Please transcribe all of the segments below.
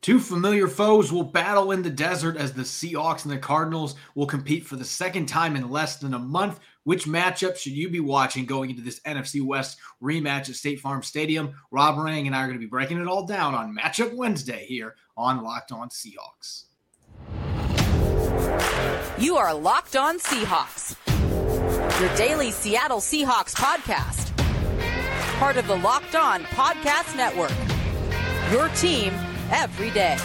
Two familiar foes will battle in the desert as the Seahawks and the Cardinals will compete for the second time in less than a month. Which matchup should you be watching going into this NFC West rematch at State Farm Stadium? Rob Rang and I are going to be breaking it all down on Matchup Wednesday here on Locked On Seahawks. You are Locked On Seahawks, your daily Seattle Seahawks podcast, part of the Locked On Podcast Network. Your team every day.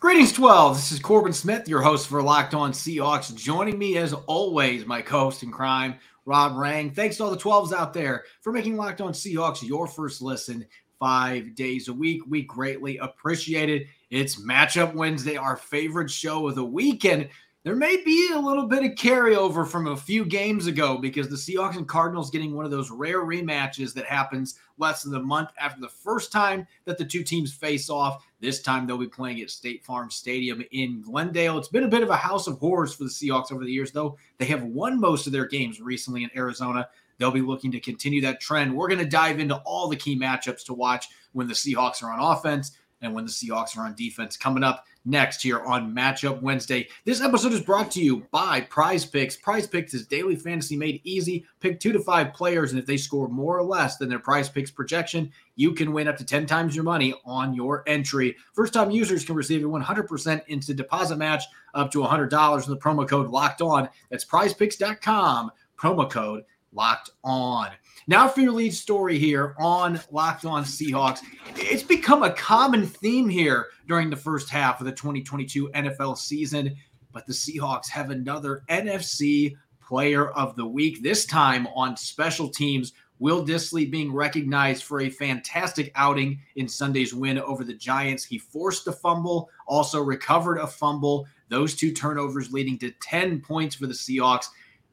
Greetings, 12. This is Corbin Smith, your host for Locked On Seahawks. Joining me, as always, my co host in crime, Rob Rang. Thanks to all the 12s out there for making Locked On Seahawks your first listen five days a week. We greatly appreciate it. It's Matchup Wednesday, our favorite show of the weekend there may be a little bit of carryover from a few games ago because the Seahawks and Cardinals getting one of those rare rematches that happens less than a month after the first time that the two teams face off. This time they'll be playing at State Farm Stadium in Glendale. It's been a bit of a house of horrors for the Seahawks over the years, though. They have won most of their games recently in Arizona. They'll be looking to continue that trend. We're going to dive into all the key matchups to watch when the Seahawks are on offense and when the Seahawks are on defense coming up next here on Matchup Wednesday. This episode is brought to you by Prize Picks. Prize Picks is daily fantasy made easy. Pick two to five players, and if they score more or less than their Prize Picks projection, you can win up to 10 times your money on your entry. First time users can receive a 100% instant deposit match up to $100 with the promo code locked on. That's prizepicks.com, promo code locked on. Now, for your lead story here on Locked On Seahawks, it's become a common theme here during the first half of the 2022 NFL season. But the Seahawks have another NFC Player of the Week, this time on special teams. Will Dissly being recognized for a fantastic outing in Sunday's win over the Giants. He forced a fumble, also recovered a fumble. Those two turnovers leading to 10 points for the Seahawks.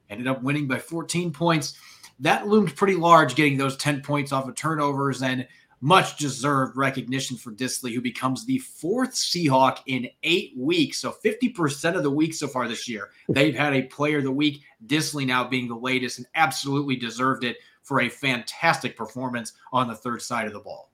Ended up winning by 14 points that loomed pretty large getting those 10 points off of turnovers and much deserved recognition for Dissly, who becomes the fourth Seahawk in eight weeks. So 50% of the week so far this year, they've had a player of the week. Dissly now being the latest and absolutely deserved it for a fantastic performance on the third side of the ball.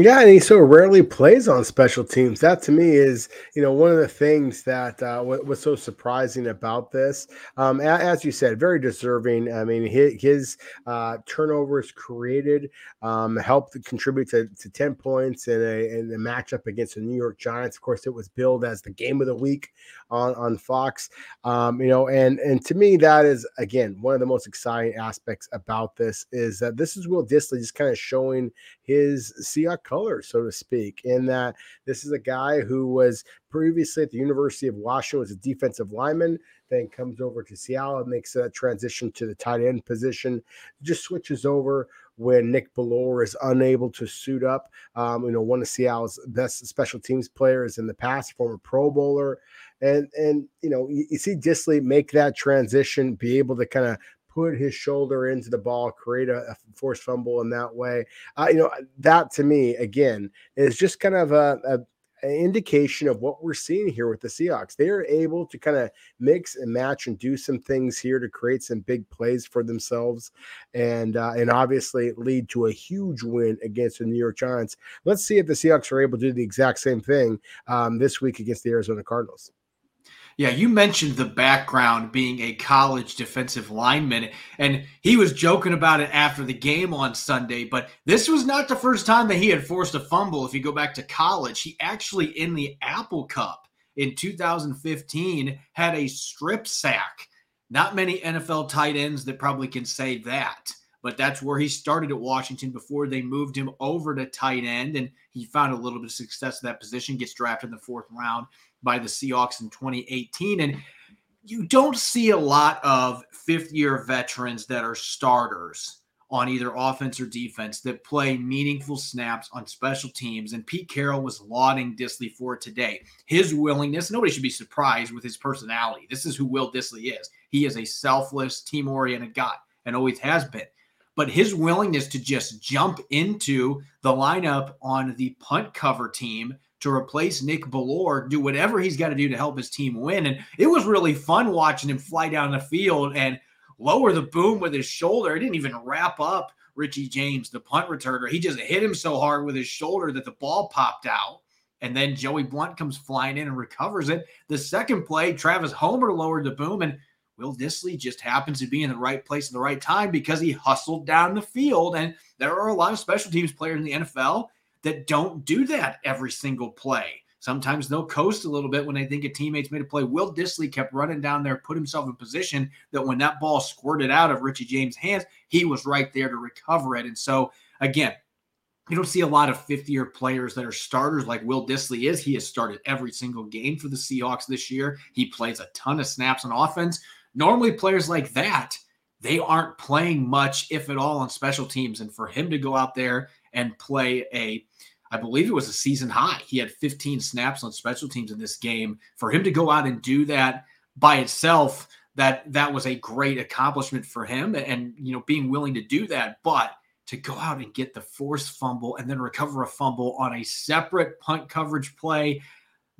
Yeah, and he so rarely plays on special teams. That to me is, you know, one of the things that uh, was so surprising about this. Um, as you said, very deserving. I mean, his, his uh, turnovers created um, helped contribute to, to ten points in a, in a matchup against the New York Giants. Of course, it was billed as the game of the week on on Fox. Um, you know, and and to me, that is again one of the most exciting aspects about this is that this is Will Dissly just kind of showing his Seahawks color, so to speak, in that this is a guy who was previously at the University of Washington as a defensive lineman, then comes over to Seattle and makes a transition to the tight end position, just switches over when Nick Bellore is unable to suit up. Um, you know, one of Seattle's best special teams players in the past, former Pro Bowler. And and you know, you, you see Dissly make that transition, be able to kind of put his shoulder into the ball, create a, a forced fumble in that way. Uh, you know, that to me, again, is just kind of a, a an indication of what we're seeing here with the Seahawks. They are able to kind of mix and match and do some things here to create some big plays for themselves, and uh, and obviously lead to a huge win against the New York Giants. Let's see if the Seahawks are able to do the exact same thing um, this week against the Arizona Cardinals. Yeah, you mentioned the background being a college defensive lineman, and he was joking about it after the game on Sunday. But this was not the first time that he had forced a fumble. If you go back to college, he actually in the Apple Cup in 2015 had a strip sack. Not many NFL tight ends that probably can say that but that's where he started at Washington before they moved him over to tight end. And he found a little bit of success in that position, gets drafted in the fourth round by the Seahawks in 2018. And you don't see a lot of fifth year veterans that are starters on either offense or defense that play meaningful snaps on special teams. And Pete Carroll was lauding Dissly for today. His willingness, nobody should be surprised with his personality. This is who Will Dissly is. He is a selfless, team oriented guy and always has been. But his willingness to just jump into the lineup on the punt cover team to replace Nick Bellore, do whatever he's got to do to help his team win. And it was really fun watching him fly down the field and lower the boom with his shoulder. It didn't even wrap up Richie James, the punt returner. He just hit him so hard with his shoulder that the ball popped out. And then Joey Blount comes flying in and recovers it. The second play, Travis Homer lowered the boom, and Will Dissly just happens to be in the right place at the right time because he hustled down the field. And there are a lot of special teams players in the NFL that don't do that every single play. Sometimes they'll coast a little bit when they think a teammate's made a play. Will Dissly kept running down there, put himself in position that when that ball squirted out of Richie James' hands, he was right there to recover it. And so, again, you don't see a lot of fifth year players that are starters like Will Dissly is. He has started every single game for the Seahawks this year. He plays a ton of snaps on offense. Normally, players like that, they aren't playing much, if at all, on special teams. And for him to go out there and play a, I believe it was a season high, he had 15 snaps on special teams in this game. For him to go out and do that by itself, that that was a great accomplishment for him. And you know, being willing to do that, but to go out and get the forced fumble and then recover a fumble on a separate punt coverage play.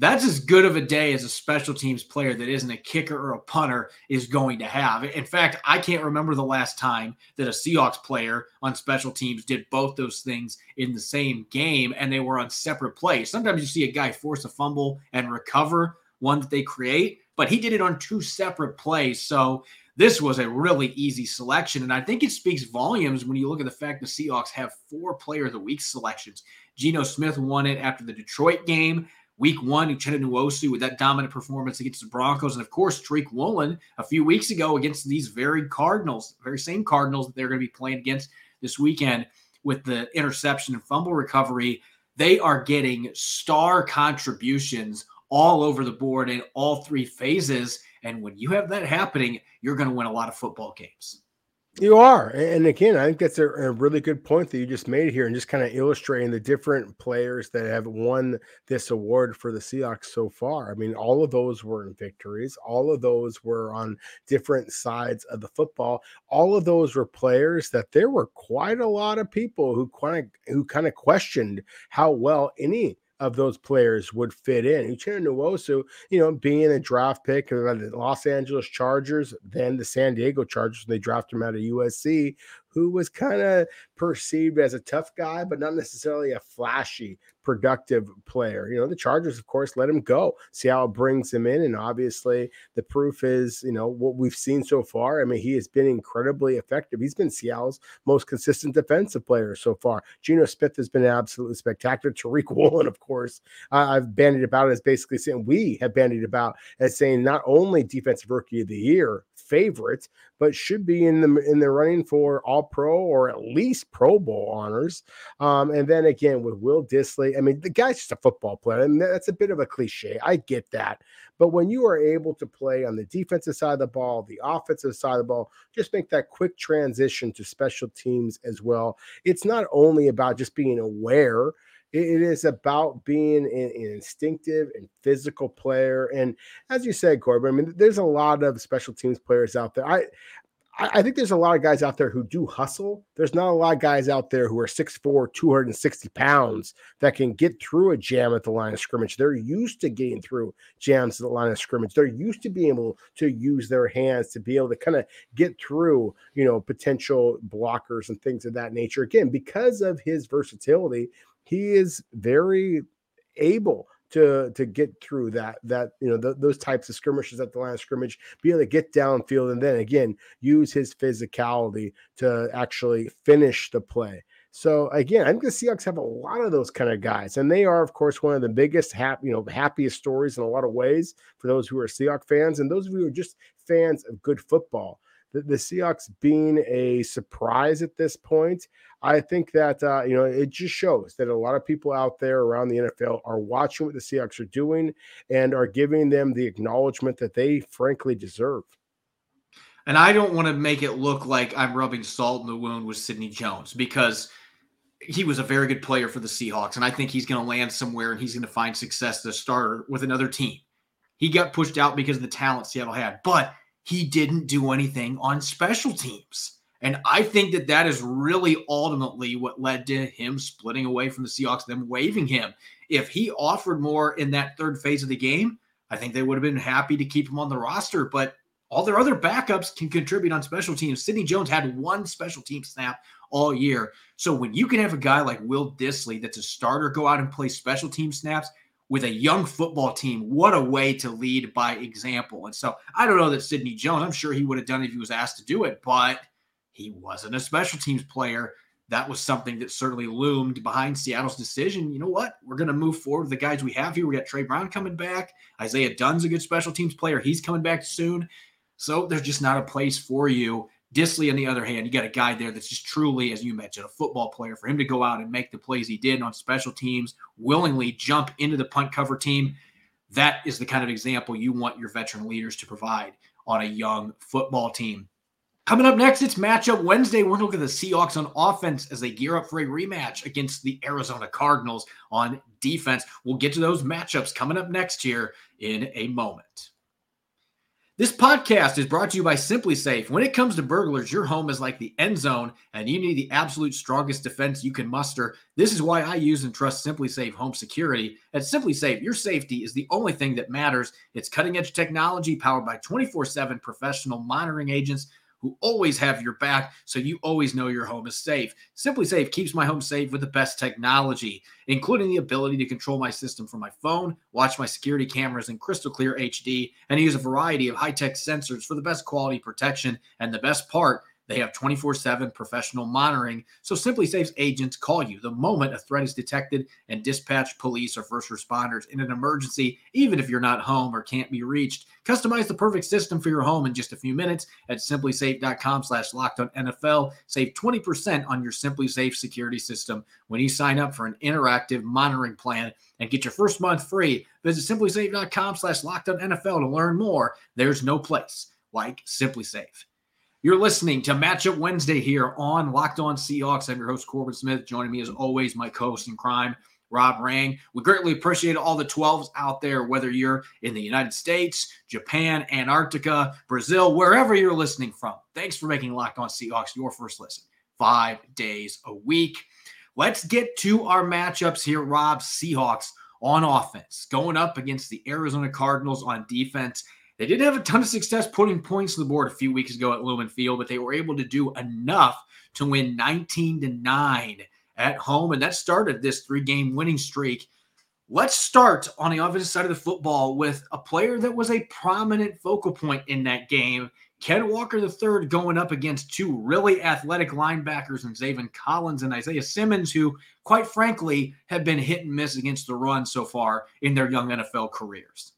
That's as good of a day as a special teams player that isn't a kicker or a punter is going to have. In fact, I can't remember the last time that a Seahawks player on special teams did both those things in the same game and they were on separate plays. Sometimes you see a guy force a fumble and recover one that they create, but he did it on two separate plays. So this was a really easy selection. And I think it speaks volumes when you look at the fact the Seahawks have four player of the week selections. Geno Smith won it after the Detroit game. Week one, Uchenna Nwosu with that dominant performance against the Broncos. And of course, Tariq Woolen a few weeks ago against these very Cardinals, very same Cardinals that they're going to be playing against this weekend with the interception and fumble recovery. They are getting star contributions all over the board in all three phases. And when you have that happening, you're going to win a lot of football games. You are. And again, I think that's a, a, really good point that you just made here and just kind of illustrating the different players that have won this award for the Seahawks so far. I mean, all of those were in victories, all of those were on different sides of the football. All of those were players that there were quite a lot of people who kind of who kind of questioned how well any of those players would fit in. Uchenna Nwosu, you know, being a draft pick of the Los Angeles Chargers, then the San Diego Chargers, they drafted him out of USC, who was kind of perceived as a tough guy, but not necessarily a flashy, productive player. You know, the Chargers, of course, let him go. Seattle brings him in, and obviously the proof is, you know, what we've seen so far. I mean, he has been incredibly effective. He's been Seattle's most consistent defensive player so far. Geno Smith has been absolutely spectacular. Tariq Woolen, of course, uh, I've bandied about as basically saying we have bandied about as saying not only defensive rookie of the year favorite, but should be in the in the running for All Pro or at least Pro Bowl honors. Um, and then again with Will Dissly, I mean the guy's just a football player, and that's a bit of a cliche. I get that, but when you are able to play on the defensive side of the ball, the offensive side of the ball, just make that quick transition to special teams as well. It's not only about just being aware it is about being an, instinctive and physical player. And as you said, Corbin, I mean, there's a lot of special teams players out there. I I think there's a lot of guys out there who do hustle. There's not a lot of guys out there who are 6'4, 260 pounds that can get through a jam at the line of scrimmage. They're used to getting through jams at the line of scrimmage. They're used to being able to use their hands to be able to kind of get through, you know, potential blockers and things of that nature. Again, because of his versatility, he is very able to to get through that that you know those types of skirmishes at the line of scrimmage, be able to get downfield, and then again use his physicality to actually finish the play. So again, I think the Seahawks have a lot of those kind of guys, and they are, of course, one of the biggest, happy, you know, happiest stories in a lot of ways for those who are Seahawks fans and those of you who are just fans of good football the, the Seahawks being a surprise at this point, I think that uh, you know it just shows that a lot of people out there around the NFL are watching what the Seahawks are doing and are giving them the acknowledgement that they frankly deserve. And I don't want to make it look like I'm rubbing salt in the wound with Sidney Jones because he was a very good player for the Seahawks, and I think he's going to land somewhere and he's going to find success as a starter with another team. He got pushed out because of the talent Seattle had, but he didn't do anything on special teams. And I think that that is really ultimately what led to him splitting away from the Seahawks, them waiving him. If he offered more in that third phase of the game, I think they would have been happy to keep him on the roster. But all their other backups can contribute on special teams. Sidney Jones had one special team snap all year. So when you can have a guy like Will Dissly that's a starter go out and play special team snaps with a young football team, what a way to lead by example. And so I don't know that Sidney Jones, I'm sure he would have done it if he was asked to do it, but he wasn't a special teams player. That was something that certainly loomed behind Seattle's decision. You know what? We're going to move forward with the guys we have here. We got Tre Brown coming back. Isaiah Dunn's a good special teams player. He's coming back soon. So there's just not a place for you. Dissly, on the other hand, you got a guy there that's just truly, as you mentioned, a football player. For him to go out and make the plays he did on special teams, willingly jump into the punt cover team, that is the kind of example you want your veteran leaders to provide on a young football team. Coming up next, it's matchup Wednesday. We're looking at the Seahawks on offense as they gear up for a rematch against the Arizona Cardinals on defense. We'll get to those matchups coming up next here in a moment. This podcast is brought to you by SimpliSafe. When it comes to burglars, your home is like the end zone and you need the absolute strongest defense you can muster. This is why I use and trust SimpliSafe Home Security. At SimpliSafe, your safety is the only thing that matters. It's cutting edge technology powered by 24 7 professional monitoring agents who always have your back so you always know your home is safe. SimpliSafe keeps my home safe with the best technology, including the ability to control my system from my phone, watch my security cameras in crystal clear HD, and use a variety of high tech sensors for the best quality protection. And the best part, they have 24 7 professional monitoring, so SimpliSafe's agents call you the moment a threat is detected and dispatch police or first responders in an emergency, even if you're not home or can't be reached. Customize the perfect system for your home in just a few minutes at simplisafe.com slash locked on NFL. Save 20% on your SimpliSafe security system when you sign up for an interactive monitoring plan and get your first month free. Visit simplisafe.com slash locked on NFL to learn more. There's no place like SimpliSafe. You're listening to Matchup Wednesday here on Locked On Seahawks. I'm your host, Corbin Smith. Joining me as always, my co-host in crime, Rob Rang. We greatly appreciate all the 12s out there, whether you're in the United States, Japan, Antarctica, Brazil, wherever you're listening from. Thanks for making Locked On Seahawks your first listen five days a week. Let's get to our matchups here, Rob. Seahawks on offense, going up against the Arizona Cardinals on defense. They didn't have a ton of success putting points on the board a few weeks ago at Lumen Field, but they were able to do enough to win 19 to 9 at home. And that started this three game winning streak. Let's start on the offensive side of the football with a player that was a prominent focal point in that game. Ken Walker III going up against two really athletic linebackers and Zaven Collins and Isaiah Simmons, who, quite frankly, have been hit and miss against the run so far in their young NFL careers.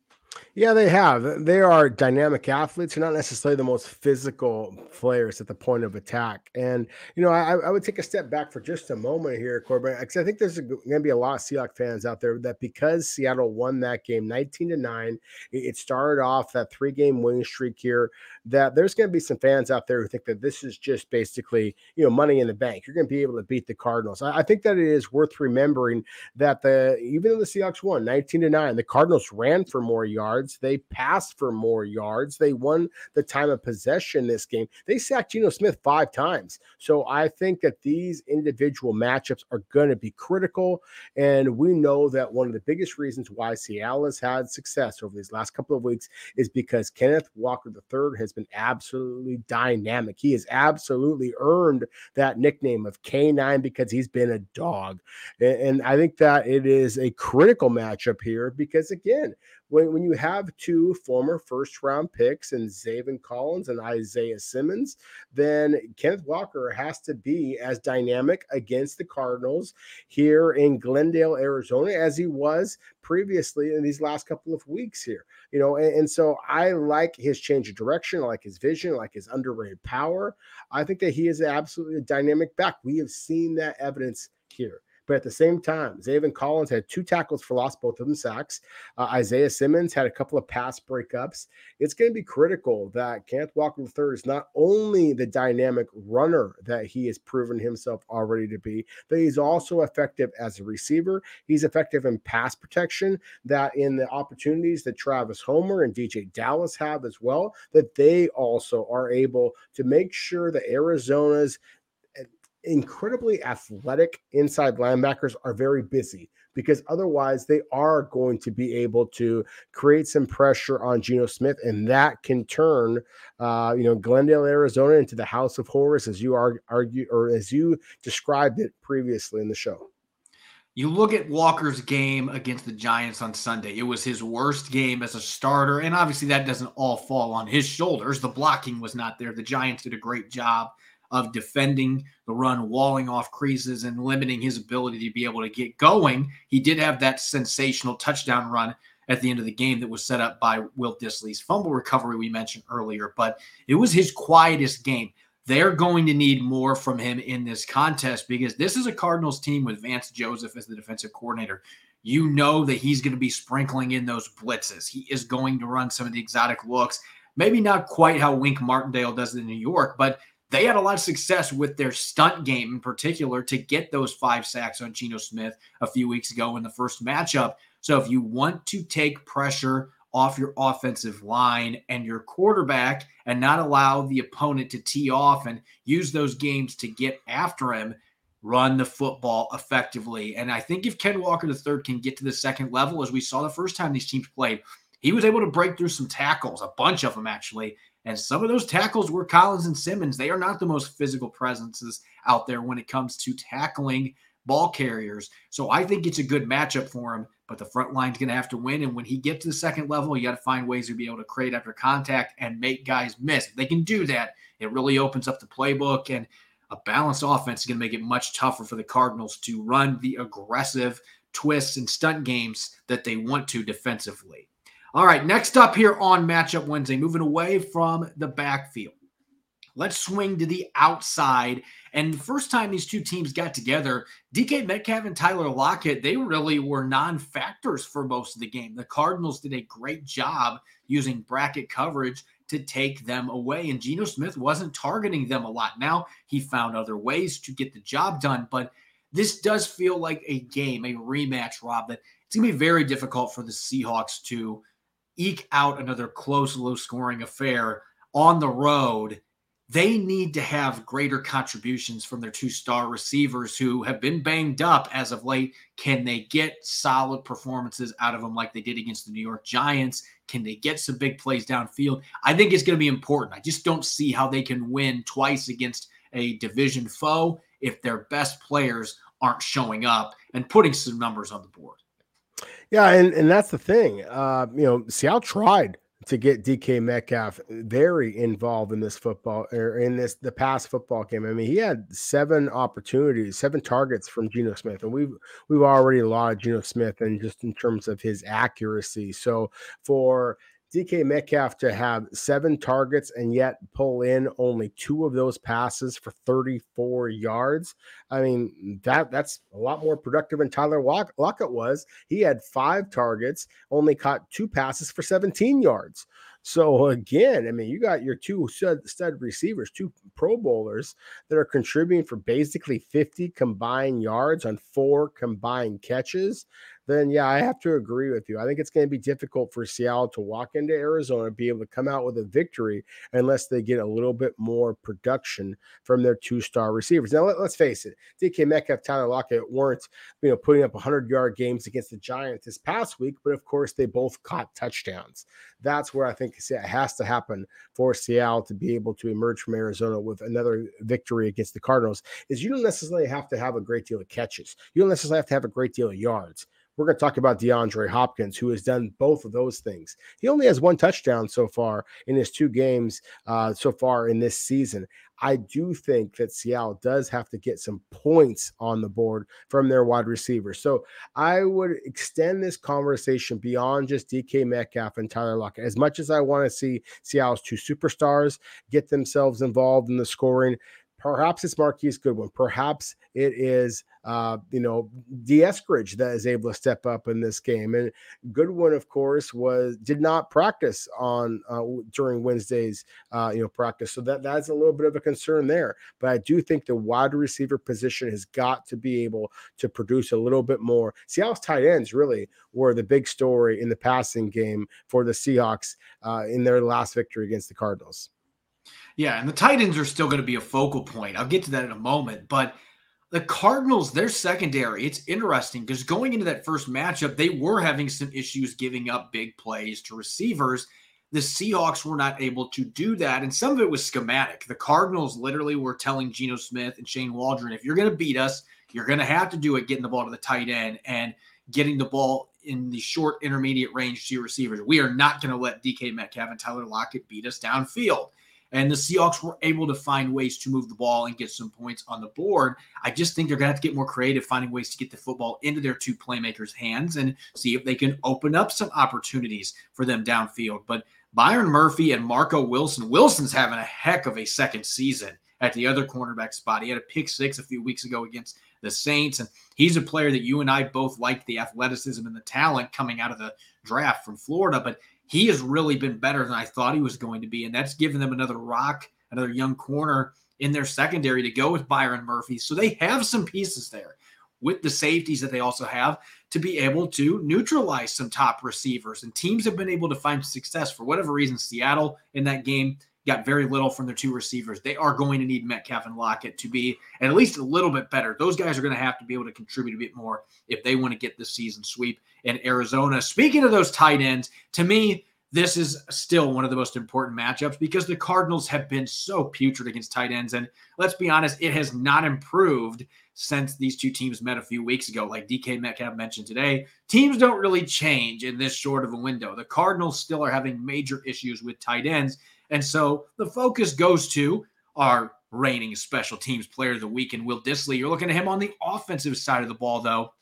Yeah, they have. They are dynamic athletes. They're not necessarily the most physical players at the point of attack. And, you know, I, I would take a step back for just a moment here, Corbin, because I think there's going to be a lot of Seahawks fans out there that because Seattle won that game 19 to 9, it started off that three game winning streak here, that there's going to be some fans out there who think that this is just basically, you know, money in the bank. You're going to be able to beat the Cardinals. I, I think that it is worth remembering that the even though the Seahawks won 19 to 9, the Cardinals ran for more yards. They passed for more yards. They won the time of possession this game. They sacked Geno Smith five times. So I think that these individual matchups are going to be critical. And we know that one of the biggest reasons why Seattle has had success over these last couple of weeks is because Kenneth Walker III has been absolutely dynamic. He has absolutely earned that nickname of K9 because he's been a dog. And I think that it is a critical matchup here because, again, when, when you have two former first round picks and Zaven Collins and Isaiah Simmons, then Kenneth Walker has to be as dynamic against the Cardinals here in Glendale, Arizona, as he was previously in these last couple of weeks here. You know, and, and so I like his change of direction, I like his vision, I like his underrated power. I think that he is absolutely a dynamic back. We have seen that evidence here. But at the same time, Zaven Collins had two tackles for loss, both of them sacks. Uh, Isaiah Simmons had a couple of pass breakups. It's going to be critical that Kenneth Walker III is not only the dynamic runner that he has proven himself already to be, but he's also effective as a receiver. He's effective in pass protection, that in the opportunities that Travis Homer and DeeJay Dallas have as well, that they also are able to make sure that Arizona's incredibly athletic inside linebackers are very busy because otherwise they are going to be able to create some pressure on Geno Smith, and that can turn, uh, you know, Glendale, Arizona, into the house of horrors, as you argue or as you described it previously in the show. You look at Walker's game against the Giants on Sunday. It was his worst game as a starter. And obviously, that doesn't all fall on his shoulders. The blocking was not there. The Giants did a great job of defending the run, walling off creases, and limiting his ability to be able to get going. He did have that sensational touchdown run at the end of the game that was set up by Will Dissly's fumble recovery we mentioned earlier, but it was his quietest game. They're going to need more from him in this contest because this is a Cardinals team with Vance Joseph as the defensive coordinator. You know that he's going to be sprinkling in those blitzes. He is going to run some of the exotic looks. Maybe not quite how Wink Martindale does it in New York, but they had a lot of success with their stunt game in particular to get those five sacks on Geno Smith a few weeks ago in the first matchup. So if you want to take pressure off your offensive line and your quarterback and not allow the opponent to tee off and use those games to get after him, run the football effectively. And I think if Ken Walker III can get to the second level, as we saw the first time these teams played, he was able to break through some tackles, a bunch of them actually. And some of those tackles were Collins and Simmons. They are not the most physical presences out there when it comes to tackling ball carriers. So I think it's a good matchup for him but the front line's going to have to win. And when he gets to the second level, you got to find ways to be able to create after contact and make guys miss. If they can do that, it really opens up the playbook. And a balanced offense is going to make it much tougher for the Cardinals to run the aggressive twists and stunt games that they want to defensively. All right, next up here on Matchup Wednesday, moving away from the backfield. Let's swing to the outside. And the first time these two teams got together, DK Metcalf and Tyler Lockett, they really were non factors for most of the game. The Cardinals did a great job using bracket coverage to take them away. And Geno Smith wasn't targeting them a lot. Now he found other ways to get the job done. But this does feel like a game, a rematch, Rob, that it's going to be very difficult for the Seahawks to eke out another close, low scoring affair on the road they need to have greater contributions from their two star receivers who have been banged up as of late. Can they get solid performances out of them like they did against the New York Giants? Can they get some big plays downfield? I think it's going to be important. I just don't see how they can win twice against a division foe if their best players aren't showing up and putting some numbers on the board. Yeah, and, and that's the thing. Uh, you know, Seattle tried to get DK Metcalf very involved in this football or in this the past football game. I mean, he had seven opportunities, seven targets from Geno Smith, and we've we've already lauded Geno Smith and just in terms of his accuracy. So for DK Metcalf to have seven targets and yet pull in only two of those passes for 34 yards. I mean, that that's a lot more productive than Tyler Lockett was. He had five targets, only caught two passes for 17 yards. So again, I mean, you got your two stud, stud receivers, two Pro Bowlers that are contributing for basically 50 combined yards on four combined catches then yeah, I have to agree with you. I think it's going to be difficult for Seattle to walk into Arizona and be able to come out with a victory unless they get a little bit more production from their two-star receivers. Now let, us face it, DK Metcalf, Tyler Lockett weren't you know putting up 100-yard games against the Giants this past week, but of course they both caught touchdowns. That's where I think it has to happen for Seattle to be able to emerge from Arizona with another victory against the Cardinals. Is you don't necessarily have to have a great deal of catches. You don't necessarily have to have a great deal of yards we're going to talk about DeAndre Hopkins, who has done both of those things. He only has one touchdown so far in his two games uh, so far in this season. I do think that Seattle does have to get some points on the board from their wide receivers. So I would extend this conversation beyond just DK Metcalf and Tyler Lockett. As much as I want to see Seattle's two superstars get themselves involved in the scoring, Perhaps it's Marquise Goodwin. Perhaps it is uh, you know, Dee Eskridge that is able to step up in this game. And Goodwin, of course, was did not practice on uh, during Wednesday's uh, you know practice, so that that's a little bit of a concern there. But I do think the wide receiver position has got to be able to produce a little bit more. Seattle's tight ends really were the big story in the passing game for the Seahawks uh, in their last victory against the Cardinals. Yeah, and the tight ends are still going to be a focal point. I'll get to that in a moment, but the Cardinals, their secondary, it's interesting because going into that first matchup, they were having some issues giving up big plays to receivers. The Seahawks were not able to do that. And some of it was schematic. The Cardinals literally were telling Geno Smith and Shane Waldron, if you're going to beat us, you're going to have to do it getting the ball to the tight end and getting the ball in the short intermediate range to your receivers. We are not going to let DK Metcalf and Tyler Lockett beat us downfield. And the Seahawks were able to find ways to move the ball and get some points on the board. I just think they're going to have to get more creative, finding ways to get the football into their two playmakers' hands and see if they can open up some opportunities for them downfield. But Byron Murphy and Marco Wilson, Wilson's having a heck of a second season at the other cornerback spot. He had a pick six a few weeks ago against the Saints. And he's a player that you and I both liked the athleticism and the talent coming out of the draft from Florida. But he has really been better than I thought he was going to be. And that's given them another rock, another young corner in their secondary to go with Byron Murphy. So they have some pieces there with the safeties that they also have to be able to neutralize some top receivers. And teams have been able to find success for whatever reason. Seattle in that game got very little from their two receivers. They are going to need Metcalf and Lockett to be at least a little bit better. Those guys are going to have to be able to contribute a bit more if they want to get the season sweep in Arizona. Speaking of those tight ends, to me, this is still one of the most important matchups because the Cardinals have been so putrid against tight ends. And let's be honest, it has not improved since these two teams met a few weeks ago. Like DK Metcalf mentioned today, teams don't really change in this short of a window. The Cardinals still are having major issues with tight ends. And so the focus goes to our reigning special teams player of the week and Will Dissly. You're looking at him on the offensive side of the ball, though,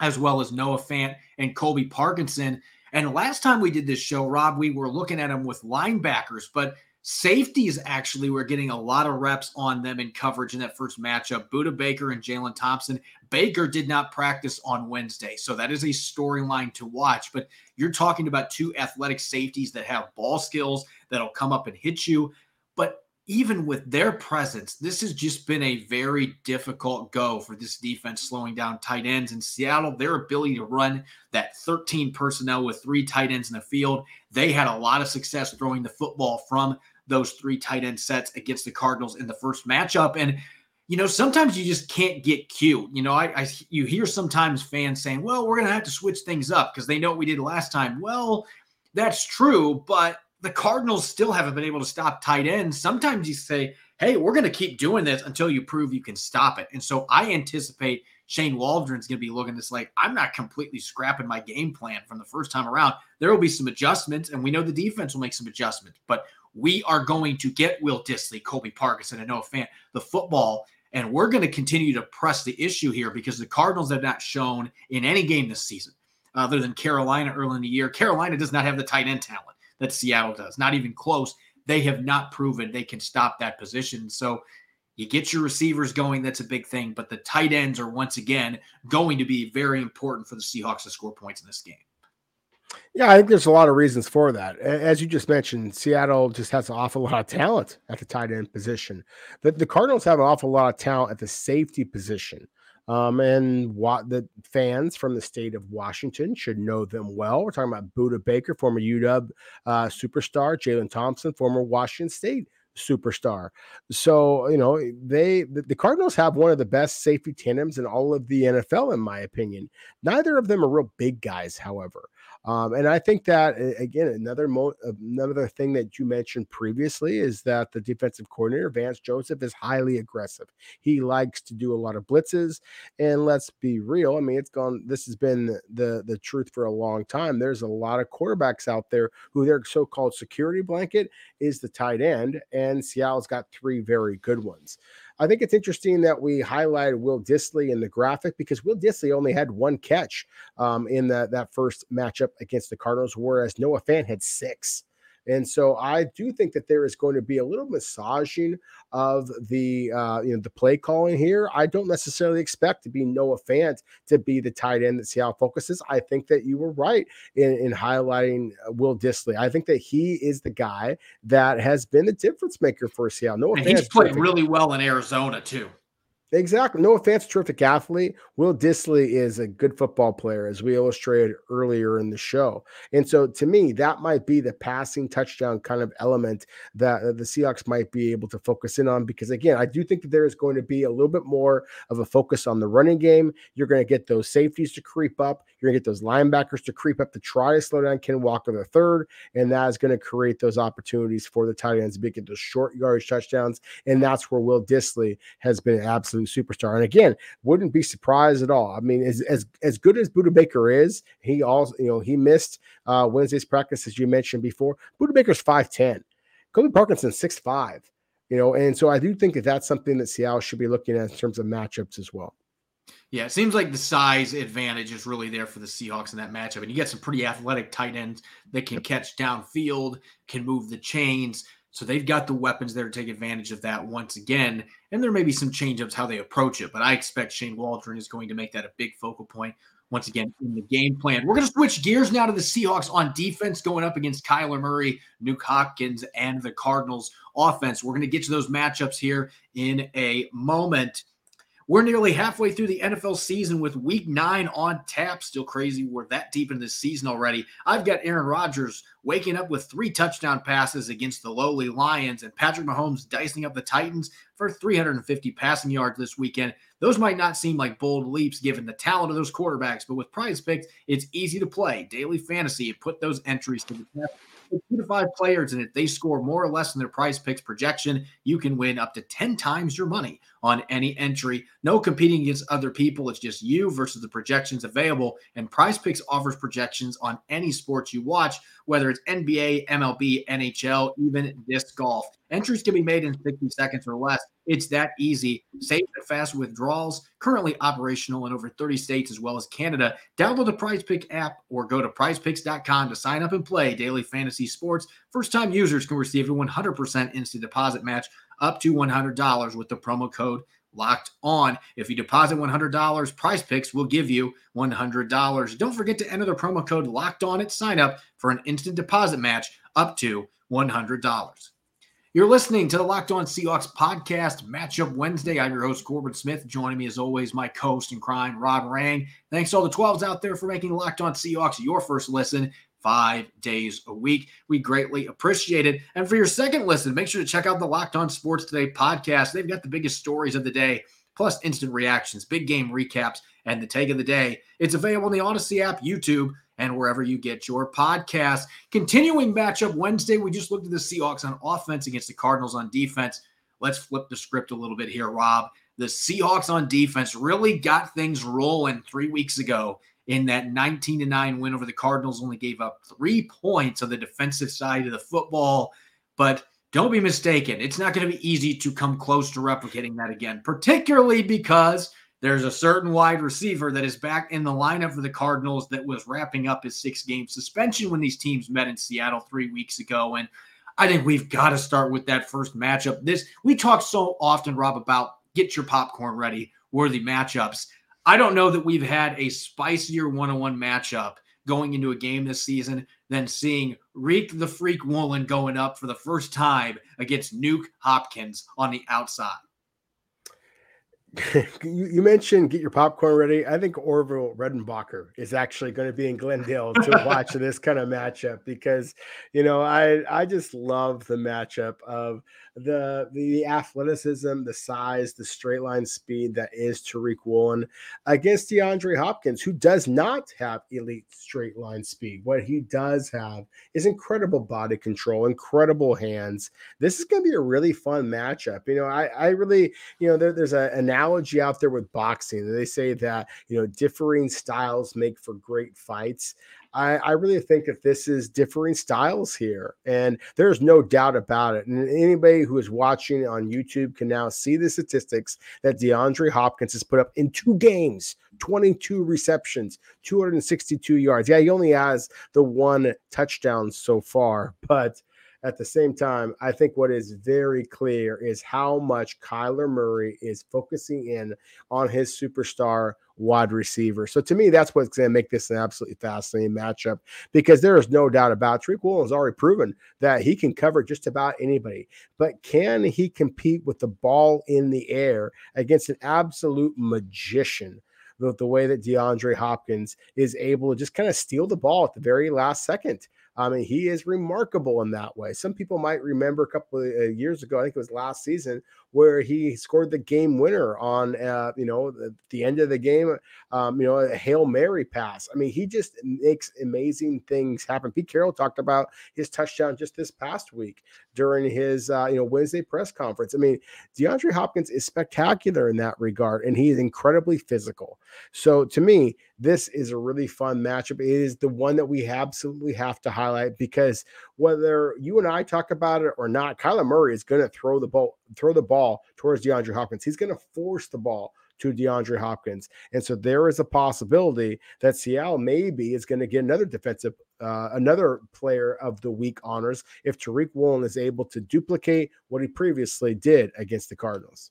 as well as Noah Fant and Colby Parkinson. And last time we did this show, Rob, we were looking at him with linebackers, but safeties actually were getting a lot of reps on them in coverage in that first matchup. Budda Baker and Jalen Thompson. Baker did not practice on Wednesday, so that is a storyline to watch. But you're talking about two athletic safeties that have ball skills that'll come up and hit you. But even with their presence, this has just been a very difficult go for this defense, slowing down tight ends in Seattle. Their ability to run that 13 personnel with three tight ends in the field, they had a lot of success throwing the football from those three tight end sets against the Cardinals in the first matchup. And you know, sometimes you just can't get cute. You know, I, I you hear sometimes fans saying, "Well, we're going to have to switch things up because they know what we did last time." Well, that's true, but the Cardinals still haven't been able to stop tight ends. Sometimes you say, hey, we're going to keep doing this until you prove you can stop it. And so I anticipate Shane Waldron's going to be looking this like, I'm not completely scrapping my game plan from the first time around. There will be some adjustments, and we know the defense will make some adjustments, but we are going to get Will Dissly, Colby Parkinson, and Noah Fant the football. And we're going to continue to press the issue here because the Cardinals have not shown in any game this season, other than Carolina early in the year. Carolina does not have the tight end talent that Seattle does. Not even close. They have not proven they can stop that position. So you get your receivers going, that's a big thing. But the tight ends are once again going to be very important for the Seahawks to score points in this game. Yeah, I think there's a lot of reasons for that. As you just mentioned, Seattle just has an awful lot of talent at the tight end position. The, the Cardinals have an awful lot of talent at the safety position. Um, and what the fans from the state of Washington should know them well. We're talking about Budda Baker, former UW uh, superstar, Jalen Thompson, former Washington State superstar. So, you know, they the, the, Cardinals have one of the best safety tandems in all of the NFL, in my opinion. Neither of them are real big guys, however. Um, and I think that again, another mo- another thing that you mentioned previously is that the defensive coordinator Vance Joseph is highly aggressive. He likes to do a lot of blitzes, and let's be real. I mean, it's gone. This has been the the truth for a long time. There's a lot of quarterbacks out there who their so-called security blanket is the tight end, and Seattle's got three very good ones. I think it's interesting that we highlighted Will Dissly in the graphic because Will Dissly only had one catch um, in that that first matchup against the Cardinals, whereas Noah Fant had six. And so I do think that there is going to be a little massaging of the uh, you know the play calling here. I don't necessarily expect to be Noah Fant to be the tight end that Seattle focuses. I think that you were right in, in highlighting uh, Will Dissly. I think that he is the guy that has been the difference maker for Seattle. Noah and he's played really well in Arizona too. Exactly. No offense, terrific athlete. Will Dissly is a good football player, as we illustrated earlier in the show. And so, to me, that might be the passing touchdown kind of element that uh, the Seahawks might be able to focus in on. Because again, I do think that there is going to be a little bit more of a focus on the running game. You're going to get those safeties to creep up. You're going to get those linebackers to creep up to try to slow down Ken Walker the third, and that is going to create those opportunities for the tight ends to get those short yardage touchdowns. And that's where Will Dissly has been absolutely absolute superstar. And again, wouldn't be surprised at all. I mean, as as as good as Budda Baker is, he also you know he missed uh, Wednesday's practice as you mentioned before. Budda Baker's five ten, Colby Parkinson six five. You know, and so I do think that that's something that Seattle should be looking at in terms of matchups as well. Yeah, it seems like the size advantage is really there for the Seahawks in that matchup. And you get some pretty athletic tight ends that can catch downfield, can move the chains. So they've got the weapons there to take advantage of that once again. And there may be some changeups how they approach it, but I expect Shane Waldron is going to make that a big focal point once again in the game plan. We're going to switch gears now to the Seahawks on defense going up against Kyler Murray, Nuk Hopkins, and the Cardinals offense. We're going to get to those matchups here in a moment. We're nearly halfway through the NFL season with week nine on tap. Still crazy. We're that deep in the season already. I've got Aaron Rodgers waking up with three touchdown passes against the lowly Lions and Patrick Mahomes dicing up the Titans for 350 passing yards this weekend. Those might not seem like bold leaps given the talent of those quarterbacks, but with prize picks, it's easy to play daily fantasy and put those entries to the test two to five players, and if they score more or less than their prize picks projection, you can win up to 10 times your money on any entry. No competing against other people. It's just you versus the projections available. And prize picks offers projections on any sports you watch, whether it's NBA, MLB, NHL, even disc golf. Entries can be made in 60 seconds or less. It's that easy. Safe and fast withdrawals, currently operational in over 30 states as well as Canada. Download the Prize Pick app or go to prizepicks.com to sign up and play daily fantasy sports. First time users can receive a 100% instant deposit match up to $100 with the promo code locked on. If you deposit $100, Prize Picks will give you $100. Don't forget to enter the promo code locked on at sign up for an instant deposit match up to $100. You're listening to the Locked On Seahawks podcast, Matchup Wednesday. I'm your host, Corbin Smith. Joining me, as always, my co host in crime, Rob Rang. Thanks to all the 12s out there for making Locked On Seahawks your first listen five days a week. We greatly appreciate it. And for your second listen, make sure to check out the Locked On Sports Today podcast. They've got the biggest stories of the day, plus instant reactions, big game recaps, and the take of the day. It's available on the Odyssey app, YouTube, and wherever you get your podcast. Continuing matchup Wednesday, we just looked at the Seahawks on offense against the Cardinals on defense. Let's flip the script a little bit here, Rob. The Seahawks on defense really got things rolling three weeks ago in that 19 to 9 win over the Cardinals. Only gave up three points on the defensive side of the football. But don't be mistaken, it's not going to be easy to come close to replicating that again, particularly because there's a certain wide receiver that is back in the lineup for the Cardinals that was wrapping up his six game suspension when these teams met in Seattle three weeks ago. And I think we've got to start with that first matchup. This we talk so often, Rob, about get your popcorn ready, worthy matchups. I don't know that we've had a spicier one-on-one matchup going into a game this season than seeing Reek the Freak Woolen going up for the first time against Nuk Hopkins on the outside. you, mentioned get your popcorn ready. I think Orville Redenbacher is actually going to be in Glendale to watch this kind of matchup because you know I I just love the matchup of the the athleticism, the size, the straight line speed that is Tariq Woolen against DeAndre Hopkins, who does not have elite straight line speed. What he does have is incredible body control, incredible hands. This is going to be a really fun matchup. You know, I I really you know there, there's an analogy out there with boxing. They say that you know differing styles make for great fights. I, I really think that this is differing styles here, and there's no doubt about it. And anybody who is watching on YouTube can now see the statistics that DeAndre Hopkins has put up in two games 22 receptions, 262 yards. Yeah, he only has the one touchdown so far, but at the same time, I think what is very clear is how much Kyler Murray is focusing in on his superstar wide receiver. So to me, that's what's going to make this an absolutely fascinating matchup because there is no doubt about Tariq Woolen has already proven that he can cover just about anybody. But can he compete with the ball in the air against an absolute magician? The, the way that DeAndre Hopkins is able to just kind of steal the ball at the very last second. I mean, he is remarkable in that way. Some people might remember a couple of uh, years ago, I think it was last season, where he scored the game winner on, uh, you know, the, the, end of the game, um, you know, a Hail Mary pass. I mean, he just makes amazing things happen. Pete Carroll talked about his touchdown just this past week during his, uh, you know, Wednesday press conference. I mean, DeAndre Hopkins is spectacular in that regard, and he is incredibly physical. So to me, this is a really fun matchup. It is the one that we absolutely have to highlight because whether you and I talk about it or not, Kyler Murray is going to throw the ball, throw the ball towards DeAndre Hopkins. He's going to force the ball to DeAndre Hopkins. And so there is a possibility that Seattle maybe is going to get another defensive, uh, another player of the week honors if Tariq Woolen is able to duplicate what he previously did against the Cardinals.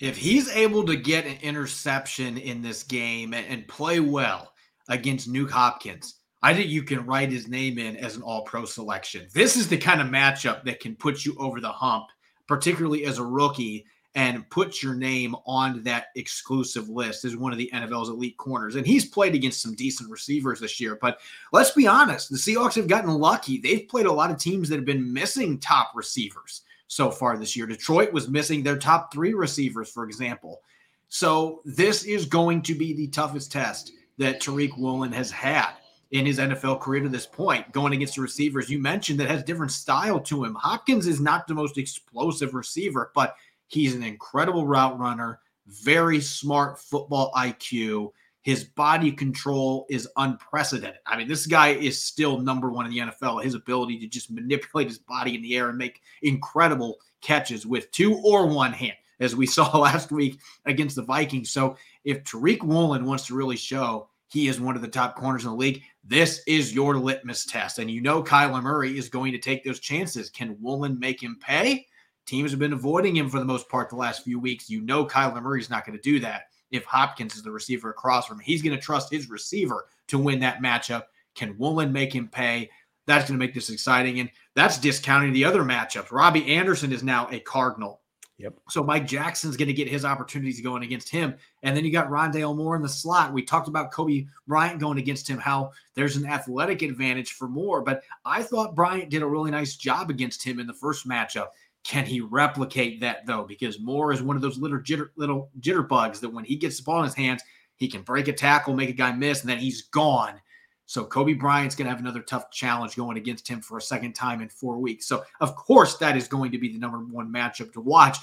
If he's able to get an interception in this game and, and play well against Nuk Hopkins, I think you can write his name in as an all pro selection. This is the kind of matchup that can put you over the hump particularly as a rookie, and put your name on that exclusive list as one of the NFL's elite corners. And he's played against some decent receivers this year. But let's be honest, the Seahawks have gotten lucky. They've played a lot of teams that have been missing top receivers so far this year. Detroit was missing their top three receivers, for example. So this is going to be the toughest test that Tariq Woolen has had in his NFL career to this point, going against the receivers you mentioned that has different style to him. Hopkins is not the most explosive receiver, but he's an incredible route runner, very smart football IQ. His body control is unprecedented. I mean, this guy is still number one in the NFL. His ability to just manipulate his body in the air and make incredible catches with two or one hand, as we saw last week against the Vikings. So if Tariq Woolen wants to really show he is one of the top corners in the league. This is your litmus test. And you know Kyler Murray is going to take those chances. Can Woolen make him pay? Teams have been avoiding him for the most part the last few weeks. You know Kyler Murray's not going to do that. If Hopkins is the receiver across from him, he's going to trust his receiver to win that matchup. Can Woolen make him pay? That's going to make this exciting. And that's discounting the other matchups. Robbie Anderson is now a Cardinal. Yep. So Mike Jackson's going to get his opportunities going against him. And then you got Rondale Moore in the slot. We talked about Coby Bryant going against him, how there's an athletic advantage for Moore. But I thought Bryant did a really nice job against him in the first matchup. Can he replicate that though? Because Moore is one of those little jitter, little jitterbugs that when he gets the ball in his hands, he can break a tackle, make a guy miss, and then he's gone. So Coby Bryant's going to have another tough challenge going against him for a second time in four weeks. So of course that is going to be the number one matchup to watch.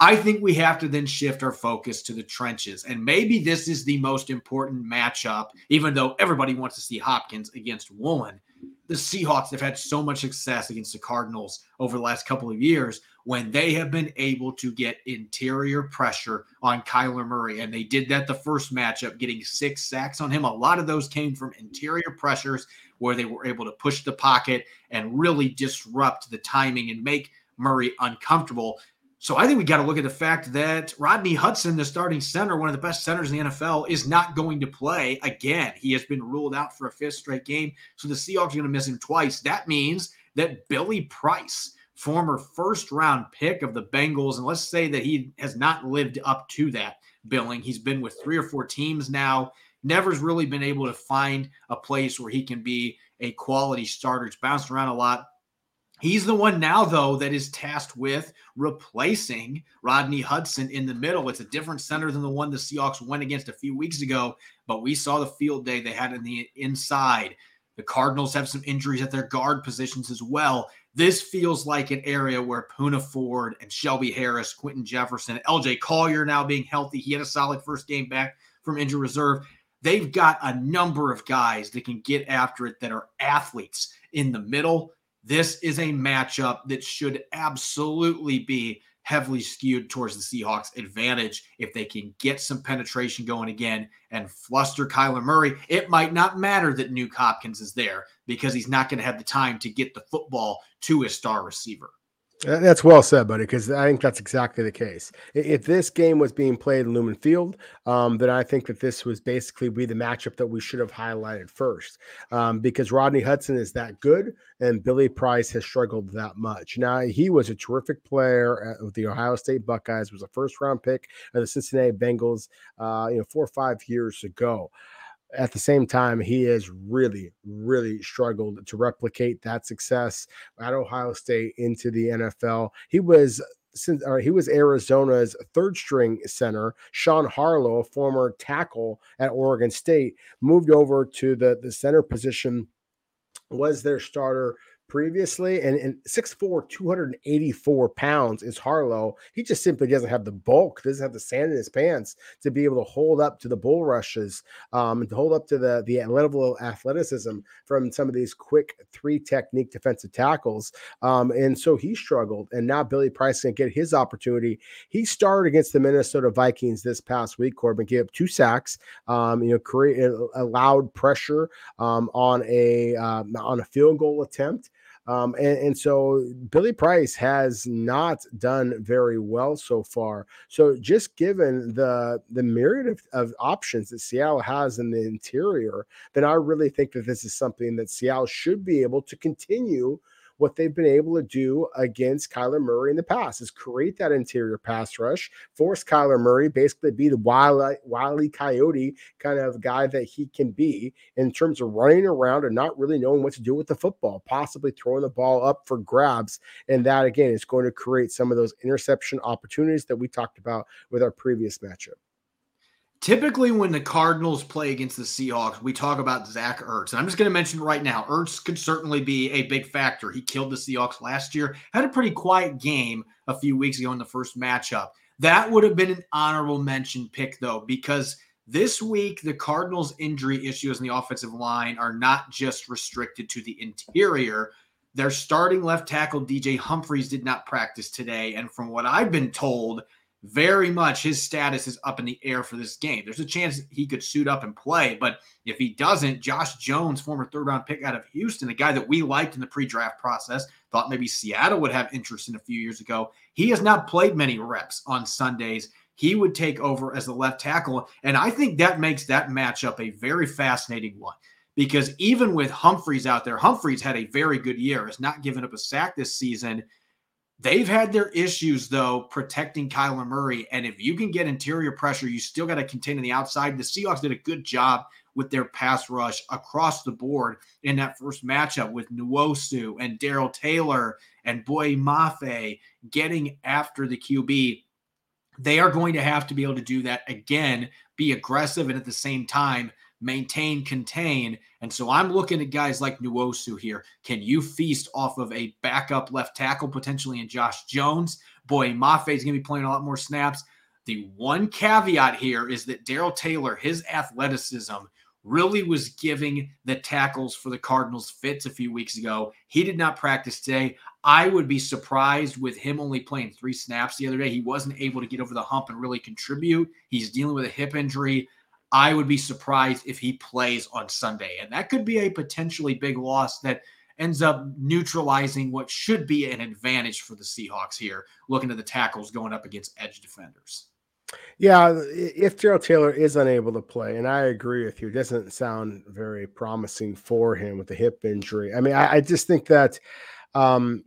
I think we have to then shift our focus to the trenches. And maybe this is the most important matchup, even though everybody wants to see Hopkins against Woolen. The Seahawks have had so much success against the Cardinals over the last couple of years when they have been able to get interior pressure on Kyler Murray. And they did that the first matchup, getting six sacks on him. A lot of those came from interior pressures where they were able to push the pocket and really disrupt the timing and make Murray uncomfortable. So I think we got to look at the fact that Rodney Hudson, the starting center, one of the best centers in the NFL, is not going to play again. He has been ruled out for a fifth straight game. So the Seahawks are going to miss him twice. That means that Billy Price, former first round pick of the Bengals. And let's say that he has not lived up to that billing. He's been with three or four teams now, never's really been able to find a place where he can be a quality starter. He's bounced around a lot. He's the one now, though, that is tasked with replacing Rodney Hudson in the middle. It's a different center than the one the Seahawks went against a few weeks ago, but we saw the field day they had in the inside. The Cardinals have some injuries at their guard positions as well. This feels like an area where Poona Ford and Shelby Harris, Quinton Jefferson, LJ Collier now being healthy. He had a solid first game back from injury reserve. They've got a number of guys that can get after it that are athletes in the middle. This is a matchup that should absolutely be heavily skewed towards the Seahawks' advantage if they can get some penetration going again and fluster Kyler Murray. It might not matter that Nuk Hopkins is there because he's not going to have the time to get the football to his star receiver. That's well said, buddy, because I think that's exactly the case. If this game was being played in Lumen Field, um, then I think that this was basically be the matchup that we should have highlighted first, um, because Rodney Hudson is that good, and Billy Price has struggled that much. Now he was a terrific player with the Ohio State Buckeyes, was a first round pick of the Cincinnati Bengals, uh, you know, four or five years ago at the same time, he has really, really struggled to replicate that success at Ohio State into the NFL. He was since uh, he was Arizona's third string center. Sean Harlow, a former tackle at Oregon State, moved over to the, the center position, was their starter previously, and, and 6'4, 284 pounds is Harlow. He just simply doesn't have the bulk, doesn't have the sand in his pants to be able to hold up to the bull rushes, um, and to hold up to the, the level of athleticism from some of these quick three technique defensive tackles. Um, and so he struggled. And now Billy Price can get his opportunity. He started against the Minnesota Vikings this past week. Corbin gave up two sacks, um, you know, create, allowed pressure um, on a uh, on a field goal attempt. Um, and, and, so Billy Price has not done very well so far. So just given the the myriad of, of options that Seattle has in the interior, then I really think that this is something that Seattle should be able to continue what they've been able to do against Kyler Murray in the past is create that interior pass rush, force Kyler Murray basically be the wily, coyote kind of guy that he can be in terms of running around and not really knowing what to do with the football, possibly throwing the ball up for grabs. And that again is going to create some of those interception opportunities that we talked about with our previous matchup. Typically, when the Cardinals play against the Seahawks, we talk about Zach Ertz. And I'm just going to mention right now, Ertz could certainly be a big factor. He killed the Seahawks last year, had a pretty quiet game a few weeks ago in the first matchup. That would have been an honorable mention pick, though, because this week the Cardinals' injury issues in the offensive line are not just restricted to the interior. Their starting left tackle, DJ Humphries, did not practice today. And from what I've been told, very much his status is up in the air for this game. There's a chance he could suit up and play, but if he doesn't, Josh Jones, former third round pick out of Houston, a guy that we liked in the pre draft process, thought maybe Seattle would have interest in a few years ago. He has not played many reps on Sundays. He would take over as the left tackle. And I think that makes that matchup a very fascinating one because even with Humphries out there, Humphries had a very good year, has not given up a sack this season. They've had their issues though protecting Kyler Murray, and if you can get interior pressure, you still got to contain on the outside. The Seahawks did a good job with their pass rush across the board in that first matchup with Nwosu and Darrell Taylor and Boye Mafe getting after the QB. They are going to have to be able to do that again, be aggressive, and at the same time maintain, contain. And so I'm looking at guys like Nwosu here. Can you feast off of a backup left tackle potentially in Josh Jones? Boye Mafe is going to be playing a lot more snaps. The one caveat here is that Darrell Taylor, his athleticism really was giving the tackles for the Cardinals fits a few weeks ago. He did not practice today. I would be surprised with him only playing three snaps the other day. He wasn't able to get over the hump and really contribute. He's dealing with a hip injury. I would be surprised if he plays on Sunday. And that could be a potentially big loss that ends up neutralizing what should be an advantage for the Seahawks here, looking at the tackles going up against edge defenders. Yeah, if Darrell Taylor is unable to play, and I agree with you, it doesn't sound very promising for him with the hip injury. I mean, I, I just think that um,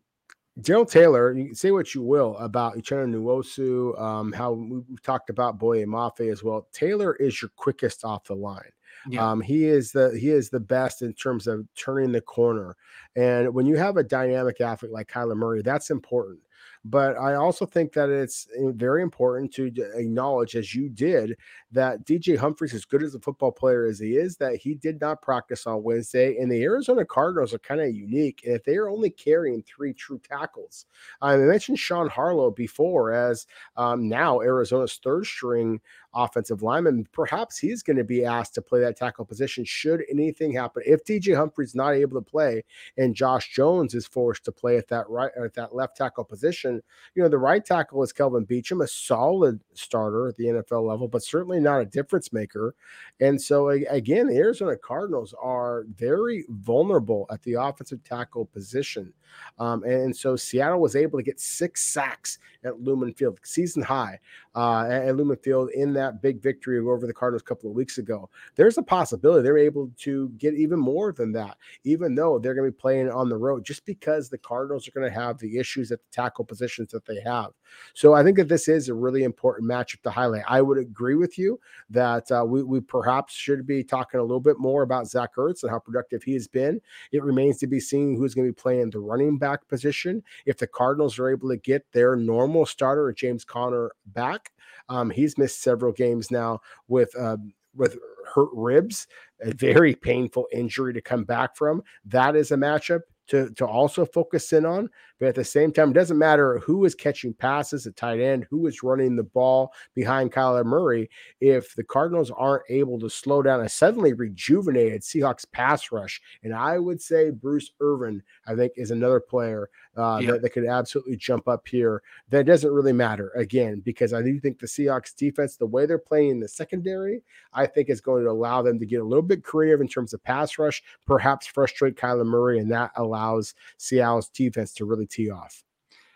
Darrell Taylor, you can say what you will about Uchenna Nwosu, um, how we've talked about Boye Mafe as well. Taylor is your quickest off the line. Yeah. Um, he is the he is the best in terms of turning the corner. And when you have a dynamic athlete like Kyler Murray, that's important. But I also think that it's eh, very important to acknowledge, as you did, that DJ Humphries, as good as a football player as he is, that he did not practice on Wednesday. And the Arizona Cardinals are kind of unique. If they are only carrying three true tackles, I mentioned Sean Harlow before as um, now Arizona's third string offensive lineman. Perhaps he's going to be asked to play that tackle position should anything happen. If DJ Humphries not able to play, and Josh Jones is forced to play at that right at that left tackle position. You know, the right tackle is Kelvin Beachum, a solid starter at the NFL level, but certainly not a difference maker. And so again, the Arizona Cardinals are very vulnerable at the offensive tackle position. Um, and so Seattle was able to get six sacks at Lumen Field, season high uh, at Lumen Field in that big victory over the Cardinals a couple of weeks ago. There's a possibility they're able to get even more than that, even though they're going to be playing on the road, just because the Cardinals are going to have the issues at the tackle positions that they have. So I think that this is a really important matchup to highlight. I would agree with you that uh, we, we perhaps should be talking a little bit more about Zach Ertz and how productive he has been. It remains to be seen who's going to be playing the running back position. If the Cardinals are able to get their normal starter, James Conner, back, um, he's missed several games now with uh, with hurt ribs, a very painful injury to come back from. That is a matchup to, to also focus in on. But at the same time, it doesn't matter who is catching passes at tight end, who is running the ball behind Kyler Murray. If the Cardinals aren't able to slow down a suddenly rejuvenated Seahawks pass rush, and I would say Bruce Irvin, I think, is another player uh, that, that could absolutely jump up here. That doesn't really matter again, because I do think the Seahawks defense, the way they're playing in the secondary, I think is going to allow them to get a little bit creative in terms of pass rush, perhaps frustrate Kyler Murray, and that allows Seattle's defense to really tee off.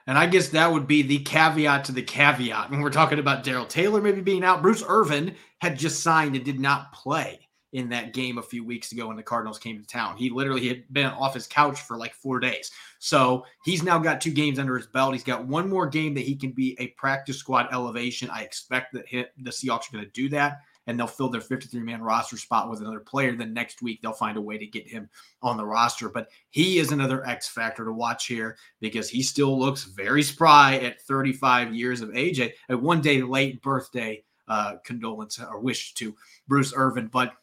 And I guess that would be the caveat to the caveat when we're talking about Darrell Taylor maybe being out. Bruce Irvin had just signed and did not play in that game a few weeks ago when the Cardinals came to town. He literally had been off his couch for like four days. So he's now got two games under his belt. He's got one more game that he can be a practice squad elevation. I expect that the Seahawks are going to do that and they'll fill their 53 man roster spot with another player. Then next week, they'll find a way to get him on the roster. But he is another X factor to watch here because he still looks very spry at 35 years of age. A, one day late birthday uh, condolence or wish to Bruce Irvin. But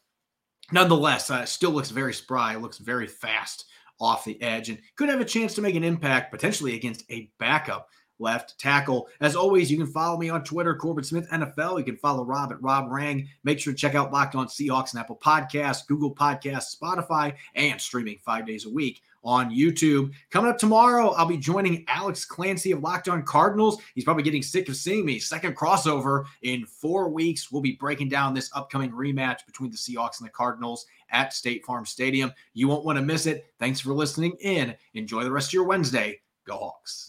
nonetheless, uh, still looks very spry, looks very fast off the edge, and could have a chance to make an impact potentially against a backup left tackle. As always, you can follow me on Twitter, Corbin Smith NFL. You can follow Rob at Rob Rang. Make sure to check out Locked On Seahawks and Apple Podcasts, Google Podcasts, Spotify, and streaming five days a week on YouTube. Coming up tomorrow, I'll be joining Alex Clancy of Locked On Cardinals. He's probably getting sick of seeing me. Second crossover in four weeks. We'll be breaking down this upcoming rematch between the Seahawks and the Cardinals at State Farm Stadium. You won't want to miss it. Thanks for listening in. Enjoy the rest of your Wednesday. Go Hawks.